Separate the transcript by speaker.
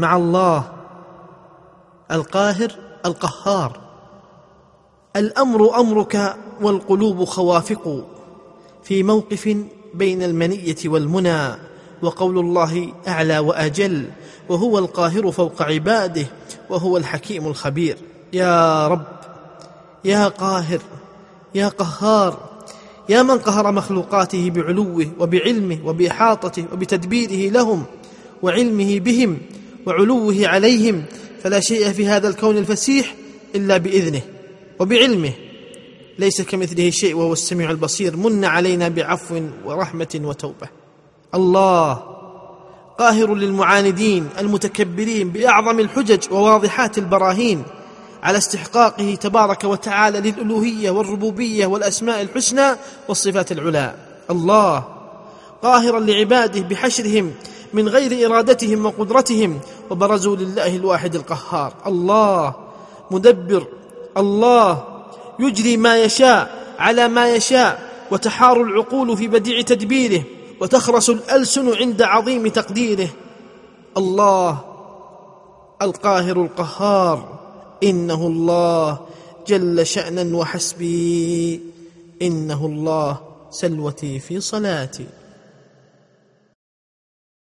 Speaker 1: مع الله. القاهر القهار. الأمر أمرك والقلوب خوافق. في موقف بين المنية والمنى وقول الله أعلى وأجل وهو القاهر فوق عباده وهو الحكيم الخبير. يا رب يا قاهر يا قهار يا من قهر مخلوقاته بعلوه وبعلمه وبإحاطته وبتدبيره لهم وعلمه بهم وعلوه عليهم فلا شيء في هذا الكون الفسيح إلا بإذنه وبعلمه. ليس كمثله شيء وهو السميع البصير من علينا بعفو ورحمة وتوبة. الله قاهر للمعاندين المتكبرين بأعظم الحجج وواضحات البراهين على استحقاقه تبارك وتعالى للألوهية والربوبية والأسماء الحسنى والصفات العلى. الله قاهرا لعباده بحشرهم من غير إرادتهم وقدرتهم وبرزوا لله الواحد القهار. الله مدبر الله يجري ما يشاء على ما يشاء وتحار العقول في بديع تدبيره وتخرس الألسن عند عظيم تقديره. الله القاهر القهار إنه الله جل شأنا وحسبي إنه الله سلوتي في صلاتي.